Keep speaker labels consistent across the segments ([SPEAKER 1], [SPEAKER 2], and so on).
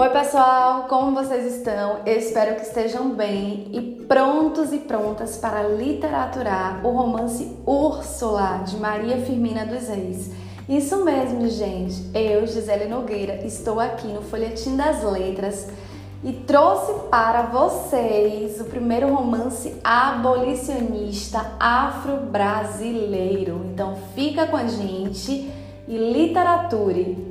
[SPEAKER 1] Oi, pessoal, como vocês estão? Eu espero que estejam bem e prontos e prontas para literaturar o romance Úrsula de Maria Firmina dos Reis. Isso mesmo, gente. Eu, Gisele Nogueira, estou aqui no Folhetim das Letras e trouxe para vocês o primeiro romance abolicionista afro-brasileiro. Então fica com a gente e literature.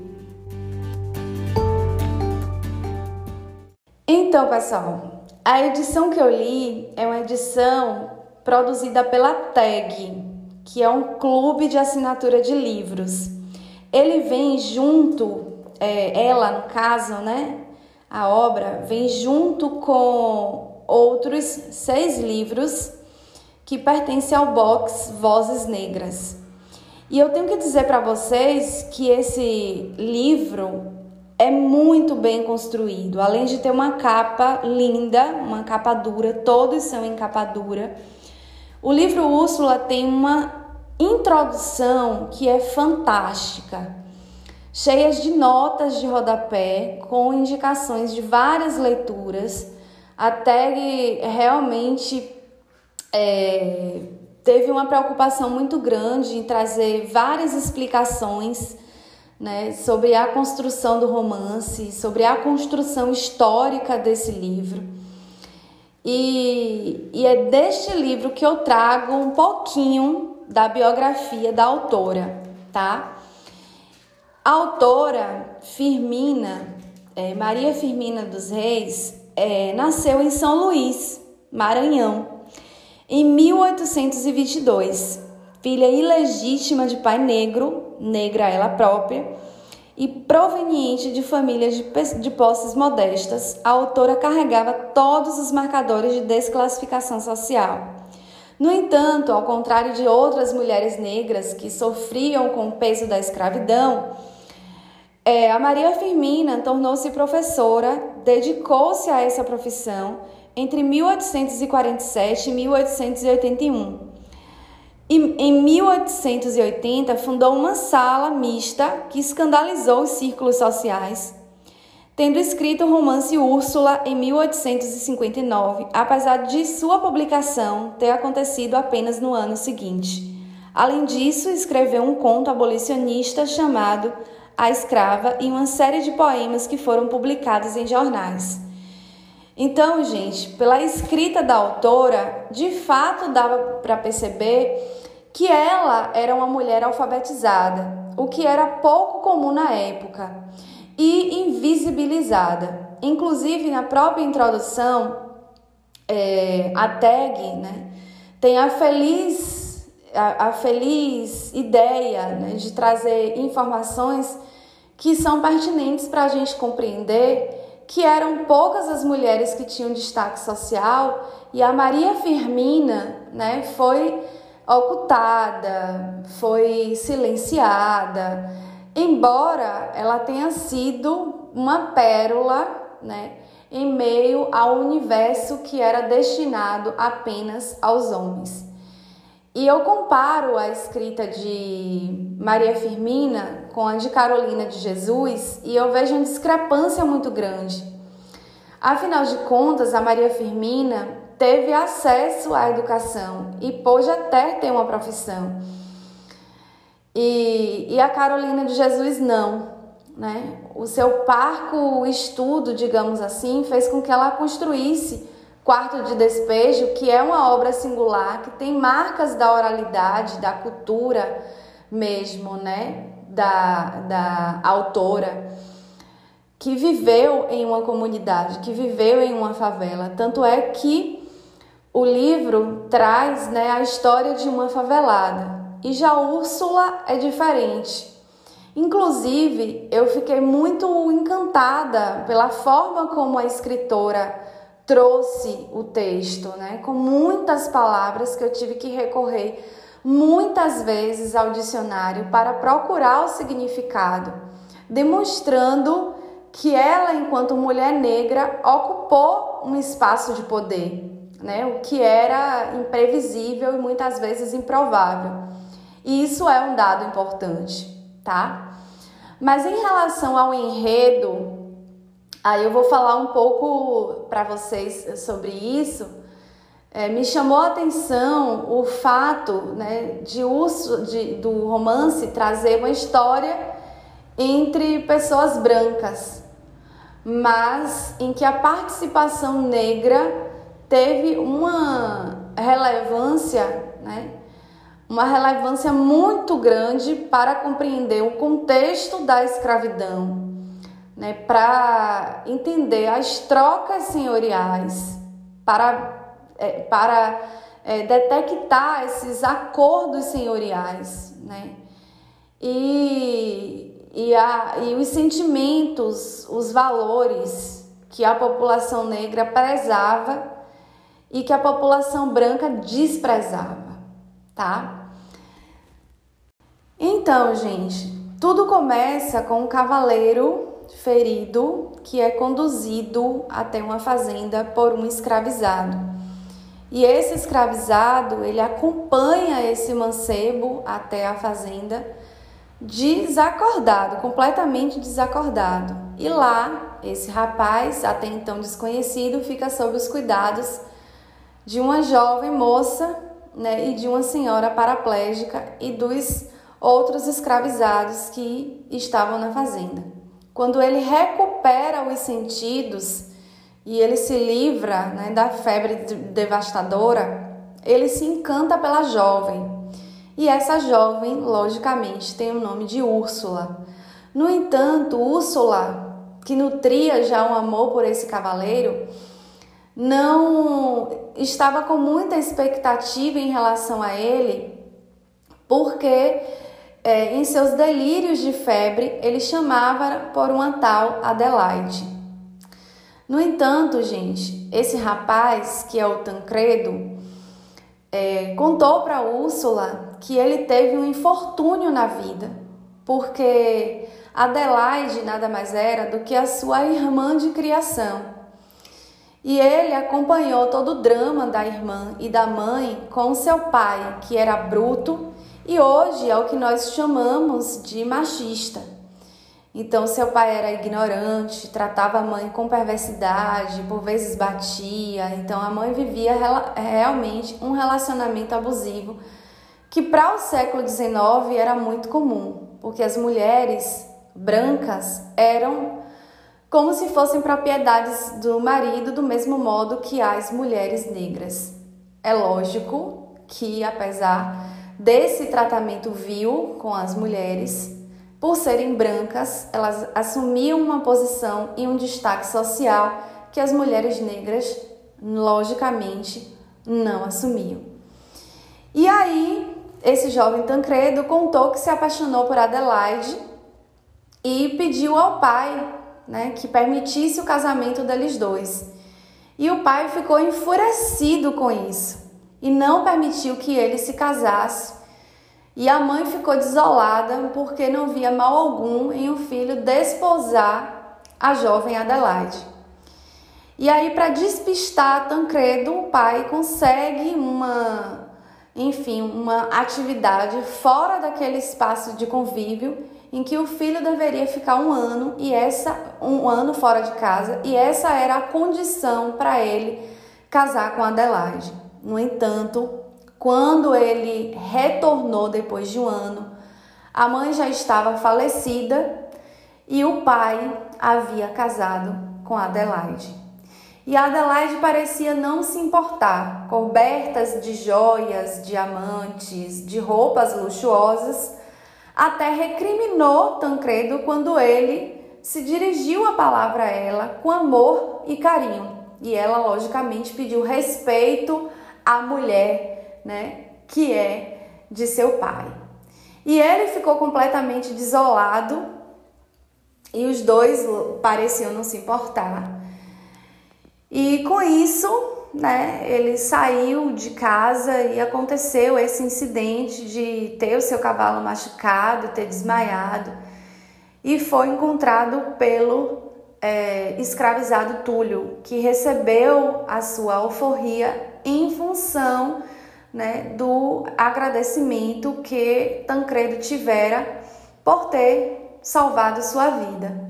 [SPEAKER 1] Então, pessoal, a edição que eu li é uma edição produzida pela TAG, que é um clube de assinatura de livros. Ele vem junto, é, ela no caso, né? A obra vem junto com outros seis livros que pertencem ao box Vozes Negras. E eu tenho que dizer para vocês que esse livro é muito bem construído. Além de ter uma capa linda, uma capa dura, todos são em capa dura. O livro Úrsula tem uma introdução que é fantástica, cheias de notas de rodapé com indicações de várias leituras, até que realmente é, teve uma preocupação muito grande em trazer várias explicações né, sobre a construção do romance, sobre a construção histórica desse livro. E, e é deste livro que eu trago um pouquinho da biografia da autora, tá? A autora Firmina, é, Maria Firmina dos Reis, é, nasceu em São Luís, Maranhão, em 1822 filha ilegítima de pai negro, negra ela própria, e proveniente de famílias de, de posses modestas, a autora carregava todos os marcadores de desclassificação social. No entanto, ao contrário de outras mulheres negras que sofriam com o peso da escravidão, é, a Maria Firmina tornou-se professora, dedicou-se a essa profissão entre 1847 e 1881 e, em 1880, fundou uma sala mista que escandalizou os círculos sociais, tendo escrito o romance Úrsula em 1859, apesar de sua publicação ter acontecido apenas no ano seguinte. Além disso, escreveu um conto abolicionista chamado A Escrava e uma série de poemas que foram publicados em jornais. Então, gente, pela escrita da autora, de fato dava para perceber que ela era uma mulher alfabetizada, o que era pouco comum na época, e invisibilizada. Inclusive, na própria introdução, é, a tag né, tem a feliz, a, a feliz ideia né, de trazer informações que são pertinentes para a gente compreender que eram poucas as mulheres que tinham destaque social e a Maria Firmina né, foi ocultada, foi silenciada, embora ela tenha sido uma pérola, né, em meio ao universo que era destinado apenas aos homens. E eu comparo a escrita de Maria Firmina com a de Carolina de Jesus e eu vejo uma discrepância muito grande. Afinal de contas, a Maria Firmina teve acesso à educação e pôde até ter uma profissão. E, e a Carolina de Jesus não. Né? O seu parco estudo, digamos assim, fez com que ela construísse Quarto de Despejo, que é uma obra singular, que tem marcas da oralidade, da cultura mesmo, né? Da, da autora, que viveu em uma comunidade, que viveu em uma favela. Tanto é que o livro traz né, a história de uma favelada e já Úrsula é diferente. Inclusive, eu fiquei muito encantada pela forma como a escritora trouxe o texto, né? Com muitas palavras que eu tive que recorrer muitas vezes ao dicionário para procurar o significado, demonstrando que ela, enquanto mulher negra, ocupou um espaço de poder né? O que era imprevisível e muitas vezes improvável. E isso é um dado importante, tá? Mas em relação ao enredo, Aí eu vou falar um pouco para vocês sobre isso. É, me chamou a atenção o fato né, de uso de, do romance trazer uma história entre pessoas brancas, mas em que a participação negra teve uma relevância, né, uma relevância muito grande para compreender o contexto da escravidão, né, para entender as trocas senhoriais, para, é, para é, detectar esses acordos senhoriais, né, e, e, a, e os sentimentos, os valores que a população negra prezava e que a população branca desprezava, tá? Então, gente, tudo começa com um cavaleiro ferido que é conduzido até uma fazenda por um escravizado. E esse escravizado, ele acompanha esse mancebo até a fazenda desacordado, completamente desacordado. E lá, esse rapaz, até então desconhecido, fica sob os cuidados de uma jovem moça né, e de uma senhora paraplégica e dos outros escravizados que estavam na fazenda. Quando ele recupera os sentidos e ele se livra né, da febre devastadora, ele se encanta pela jovem. E essa jovem, logicamente, tem o nome de Úrsula. No entanto, Úrsula, que nutria já um amor por esse cavaleiro, não estava com muita expectativa em relação a ele, porque é, em seus delírios de febre, ele chamava por uma tal Adelaide. No entanto, gente, esse rapaz, que é o Tancredo, é, contou para Úrsula que ele teve um infortúnio na vida, porque Adelaide nada mais era do que a sua irmã de criação. E ele acompanhou todo o drama da irmã e da mãe com seu pai, que era bruto e hoje é o que nós chamamos de machista. Então, seu pai era ignorante, tratava a mãe com perversidade, por vezes batia. Então, a mãe vivia realmente um relacionamento abusivo que para o século XIX era muito comum, porque as mulheres brancas eram como se fossem propriedades do marido, do mesmo modo que as mulheres negras. É lógico que, apesar desse tratamento vil com as mulheres, por serem brancas, elas assumiam uma posição e um destaque social que as mulheres negras, logicamente, não assumiam. E aí, esse jovem Tancredo contou que se apaixonou por Adelaide e pediu ao pai né, que permitisse o casamento deles dois. E o pai ficou enfurecido com isso e não permitiu que ele se casasse. E a mãe ficou desolada porque não via mal algum em o um filho desposar a jovem Adelaide. E aí, para despistar Tancredo, o pai consegue uma, enfim, uma atividade fora daquele espaço de convívio em que o filho deveria ficar um ano e essa um ano fora de casa e essa era a condição para ele casar com Adelaide. No entanto, quando ele retornou depois de um ano, a mãe já estava falecida e o pai havia casado com Adelaide. E Adelaide parecia não se importar, cobertas de joias, diamantes, de roupas luxuosas, até recriminou Tancredo quando ele se dirigiu a palavra a ela com amor e carinho. E ela, logicamente, pediu respeito à mulher, né, que é de seu pai. E ele ficou completamente desolado e os dois pareciam não se importar. E com isso, né, ele saiu de casa e aconteceu esse incidente de ter o seu cavalo machucado, ter desmaiado e foi encontrado pelo é, escravizado Túlio, que recebeu a sua alforria em função né, do agradecimento que Tancredo tivera por ter salvado sua vida.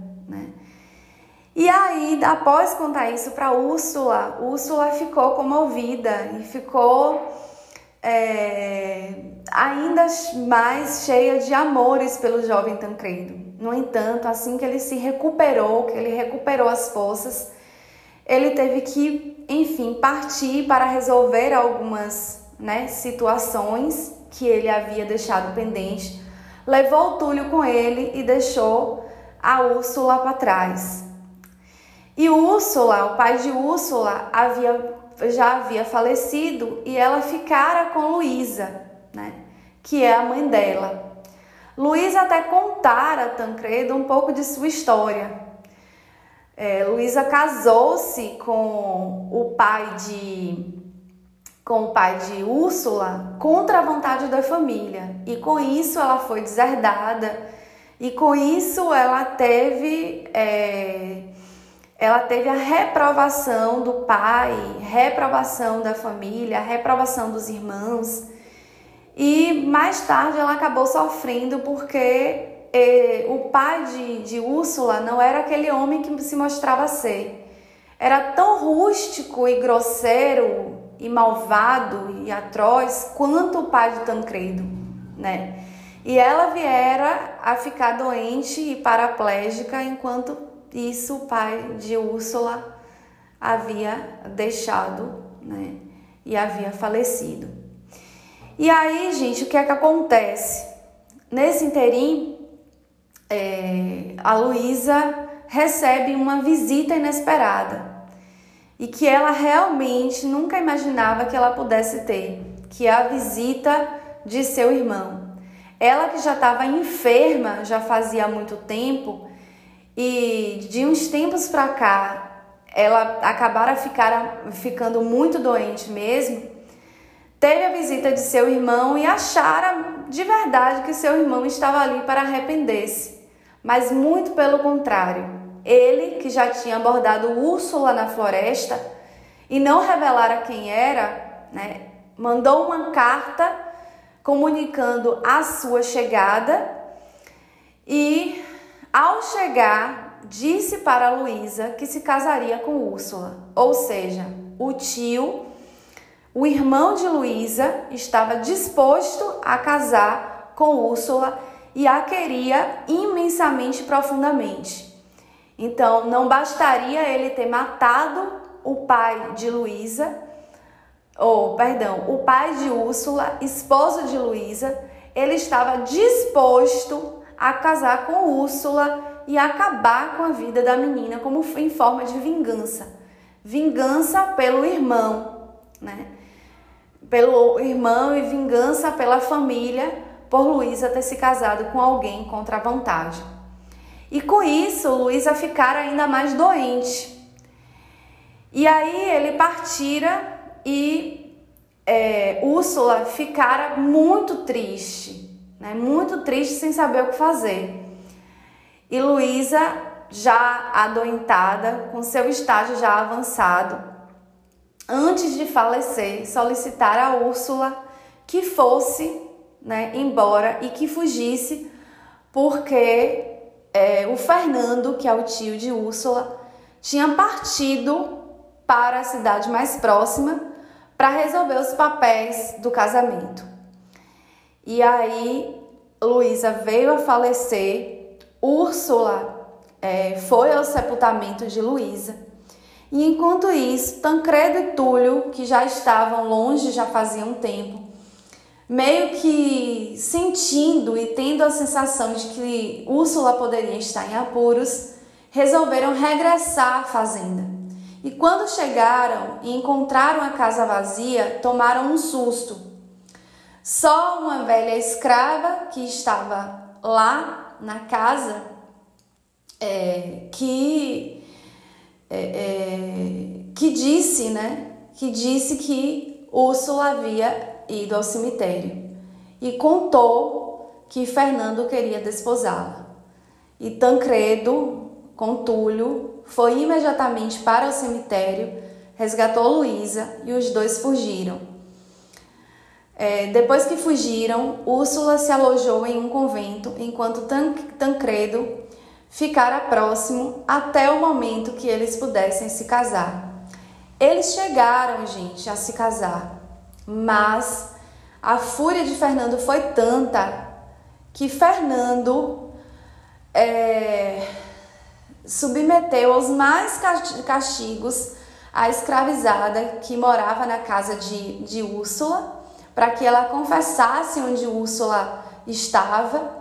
[SPEAKER 1] E aí, após contar isso para Úrsula, Úrsula ficou comovida e ficou é, ainda mais cheia de amores pelo jovem Tancredo. No entanto, assim que ele se recuperou, que ele recuperou as forças, ele teve que, enfim, partir para resolver algumas né, situações que ele havia deixado pendente. Levou Túlio com ele e deixou a Úrsula para trás. E Úrsula, o pai de Úrsula, havia, já havia falecido e ela ficara com Luísa, né, que é a mãe dela. Luísa até contara a Tancredo um pouco de sua história. É, Luísa casou-se com o pai de com o pai de Úrsula contra a vontade da família e com isso ela foi deserdada e com isso ela teve é, ela teve a reprovação do pai, reprovação da família, reprovação dos irmãos e mais tarde ela acabou sofrendo porque eh, o pai de, de Úrsula não era aquele homem que se mostrava ser. Era tão rústico e grosseiro e malvado e atroz quanto o pai de Tancredo, né? E ela viera a ficar doente e paraplégica enquanto isso o pai de Úrsula havia deixado, né? E havia falecido. E aí, gente, o que é que acontece? Nesse interim, é, a Luísa recebe uma visita inesperada e que ela realmente nunca imaginava que ela pudesse ter, que é a visita de seu irmão. Ela que já estava enferma já fazia muito tempo e de uns tempos para cá ela acabara ficar, ficando muito doente mesmo. Teve a visita de seu irmão e achara de verdade que seu irmão estava ali para arrepender-se mas muito pelo contrário. Ele, que já tinha abordado Úrsula na floresta e não revelara quem era, né, mandou uma carta comunicando a sua chegada e, ao chegar, disse para Luísa que se casaria com Úrsula. Ou seja, o tio, o irmão de Luísa, estava disposto a casar com Úrsula e a queria imensamente profundamente. Então, não bastaria ele ter matado o pai de Luísa, ou perdão, o pai de Úrsula, esposo de Luísa, ele estava disposto a casar com Úrsula e acabar com a vida da menina como em forma de vingança. Vingança pelo irmão, né? Pelo irmão e vingança pela família por Luísa ter se casado com alguém contra a vontade. E com isso, Luísa ficara ainda mais doente. E aí ele partira e é, Úrsula ficara muito triste, né? muito triste sem saber o que fazer. E Luísa, já adoentada, com seu estágio já avançado, antes de falecer, solicitar a Úrsula que fosse né, embora e que fugisse porque é, o Fernando, que é o tio de Úrsula, tinha partido para a cidade mais próxima para resolver os papéis do casamento. E aí Luísa veio a falecer, Úrsula é, foi ao sepultamento de Luísa. E enquanto isso, Tancredo e Túlio, que já estavam longe já fazia um tempo, meio que sentindo e tendo a sensação de que Úrsula poderia estar em apuros, resolveram regressar à fazenda. E quando chegaram e encontraram a casa vazia, tomaram um susto. Só uma velha escrava que estava lá na casa, é, que é, é, que disse, né? Que disse que Úrsula havia ido ao cemitério e contou que Fernando queria desposá-la. E Tancredo, com Túlio, foi imediatamente para o cemitério, resgatou Luísa e os dois fugiram. É, depois que fugiram, Úrsula se alojou em um convento, enquanto Tancredo ficara próximo até o momento que eles pudessem se casar. Eles chegaram, gente, a se casar, mas a fúria de Fernando foi tanta que Fernando é, submeteu aos mais castigos a escravizada que morava na casa de, de Úrsula, para que ela confessasse onde Úrsula estava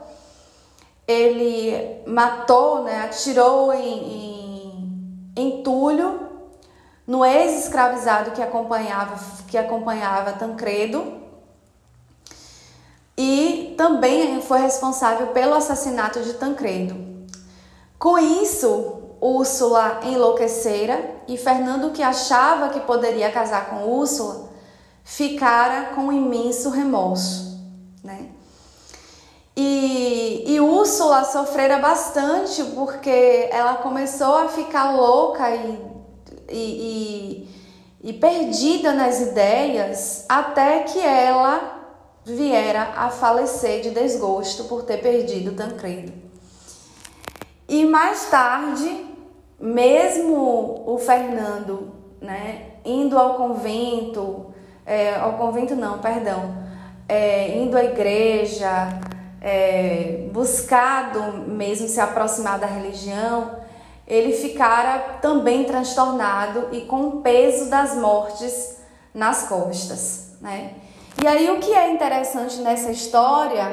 [SPEAKER 1] ele matou, né, atirou em, em, em Túlio, no ex-escravizado que acompanhava, que acompanhava Tancredo, e também foi responsável pelo assassinato de Tancredo. Com isso, Úrsula enlouquecera e Fernando, que achava que poderia casar com Úrsula, ficara com imenso remorso. Né? E, e Úrsula sofrera bastante porque ela começou a ficar louca e, e, e, e perdida nas ideias até que ela viera a falecer de desgosto por ter perdido Tancredo. E mais tarde, mesmo o Fernando, né, indo ao convento, é, ao convento não, perdão, é, indo à igreja, é, buscado mesmo se aproximar da religião, ele ficara também transtornado e com o peso das mortes nas costas, né? E aí o que é interessante nessa história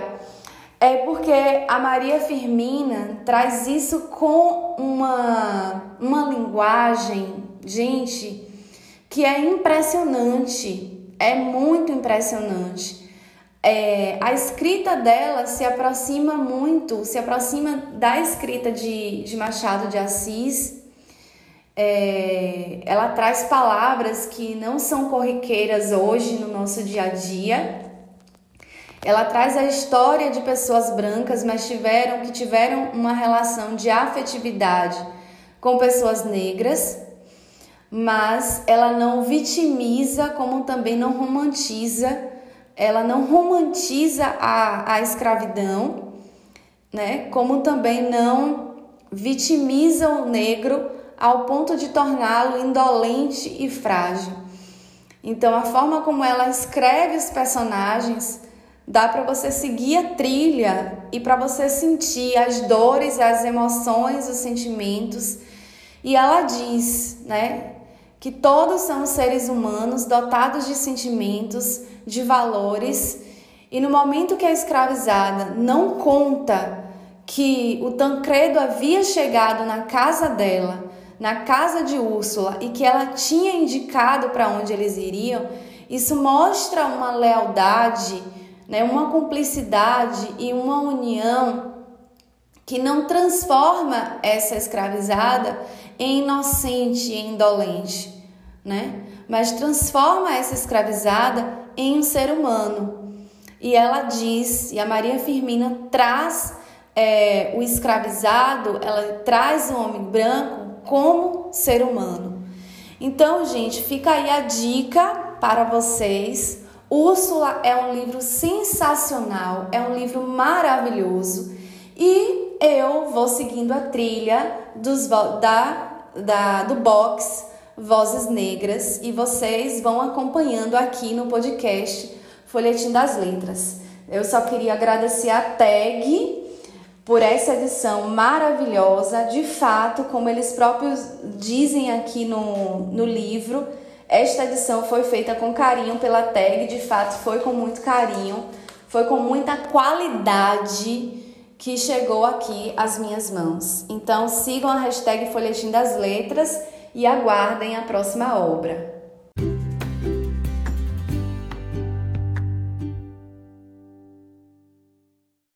[SPEAKER 1] é porque a Maria Firmina traz isso com uma, uma linguagem, gente, que é impressionante, é muito impressionante é, a escrita dela se aproxima muito, se aproxima da escrita de, de Machado de Assis. É, ela traz palavras que não são corriqueiras hoje no nosso dia a dia. Ela traz a história de pessoas brancas, mas tiveram que tiveram uma relação de afetividade com pessoas negras, mas ela não vitimiza, como também não romantiza ela não romantiza a, a escravidão, né? Como também não vitimiza o negro ao ponto de torná-lo indolente e frágil. Então, a forma como ela escreve os personagens dá para você seguir a trilha e para você sentir as dores, as emoções, os sentimentos. E ela diz, né, que todos são seres humanos dotados de sentimentos, de valores, e no momento que a escravizada não conta que o Tancredo havia chegado na casa dela, na casa de Úrsula, e que ela tinha indicado para onde eles iriam, isso mostra uma lealdade, né, uma cumplicidade e uma união que não transforma essa escravizada em inocente e indolente, né? Mas transforma essa escravizada em um ser humano. E ela diz, e a Maria Firmina traz é, o escravizado, ela traz o homem branco como ser humano. Então, gente, fica aí a dica para vocês. Úrsula é um livro sensacional, é um livro maravilhoso. E eu vou seguindo a trilha dos, da, da, do box Vozes Negras e vocês vão acompanhando aqui no podcast Folhetim das Letras. Eu só queria agradecer a TAG por essa edição maravilhosa. De fato, como eles próprios dizem aqui no, no livro, esta edição foi feita com carinho pela TAG, de fato, foi com muito carinho, foi com muita qualidade que chegou aqui às minhas mãos. Então sigam a hashtag Folhetim das Letras e aguardem a próxima obra.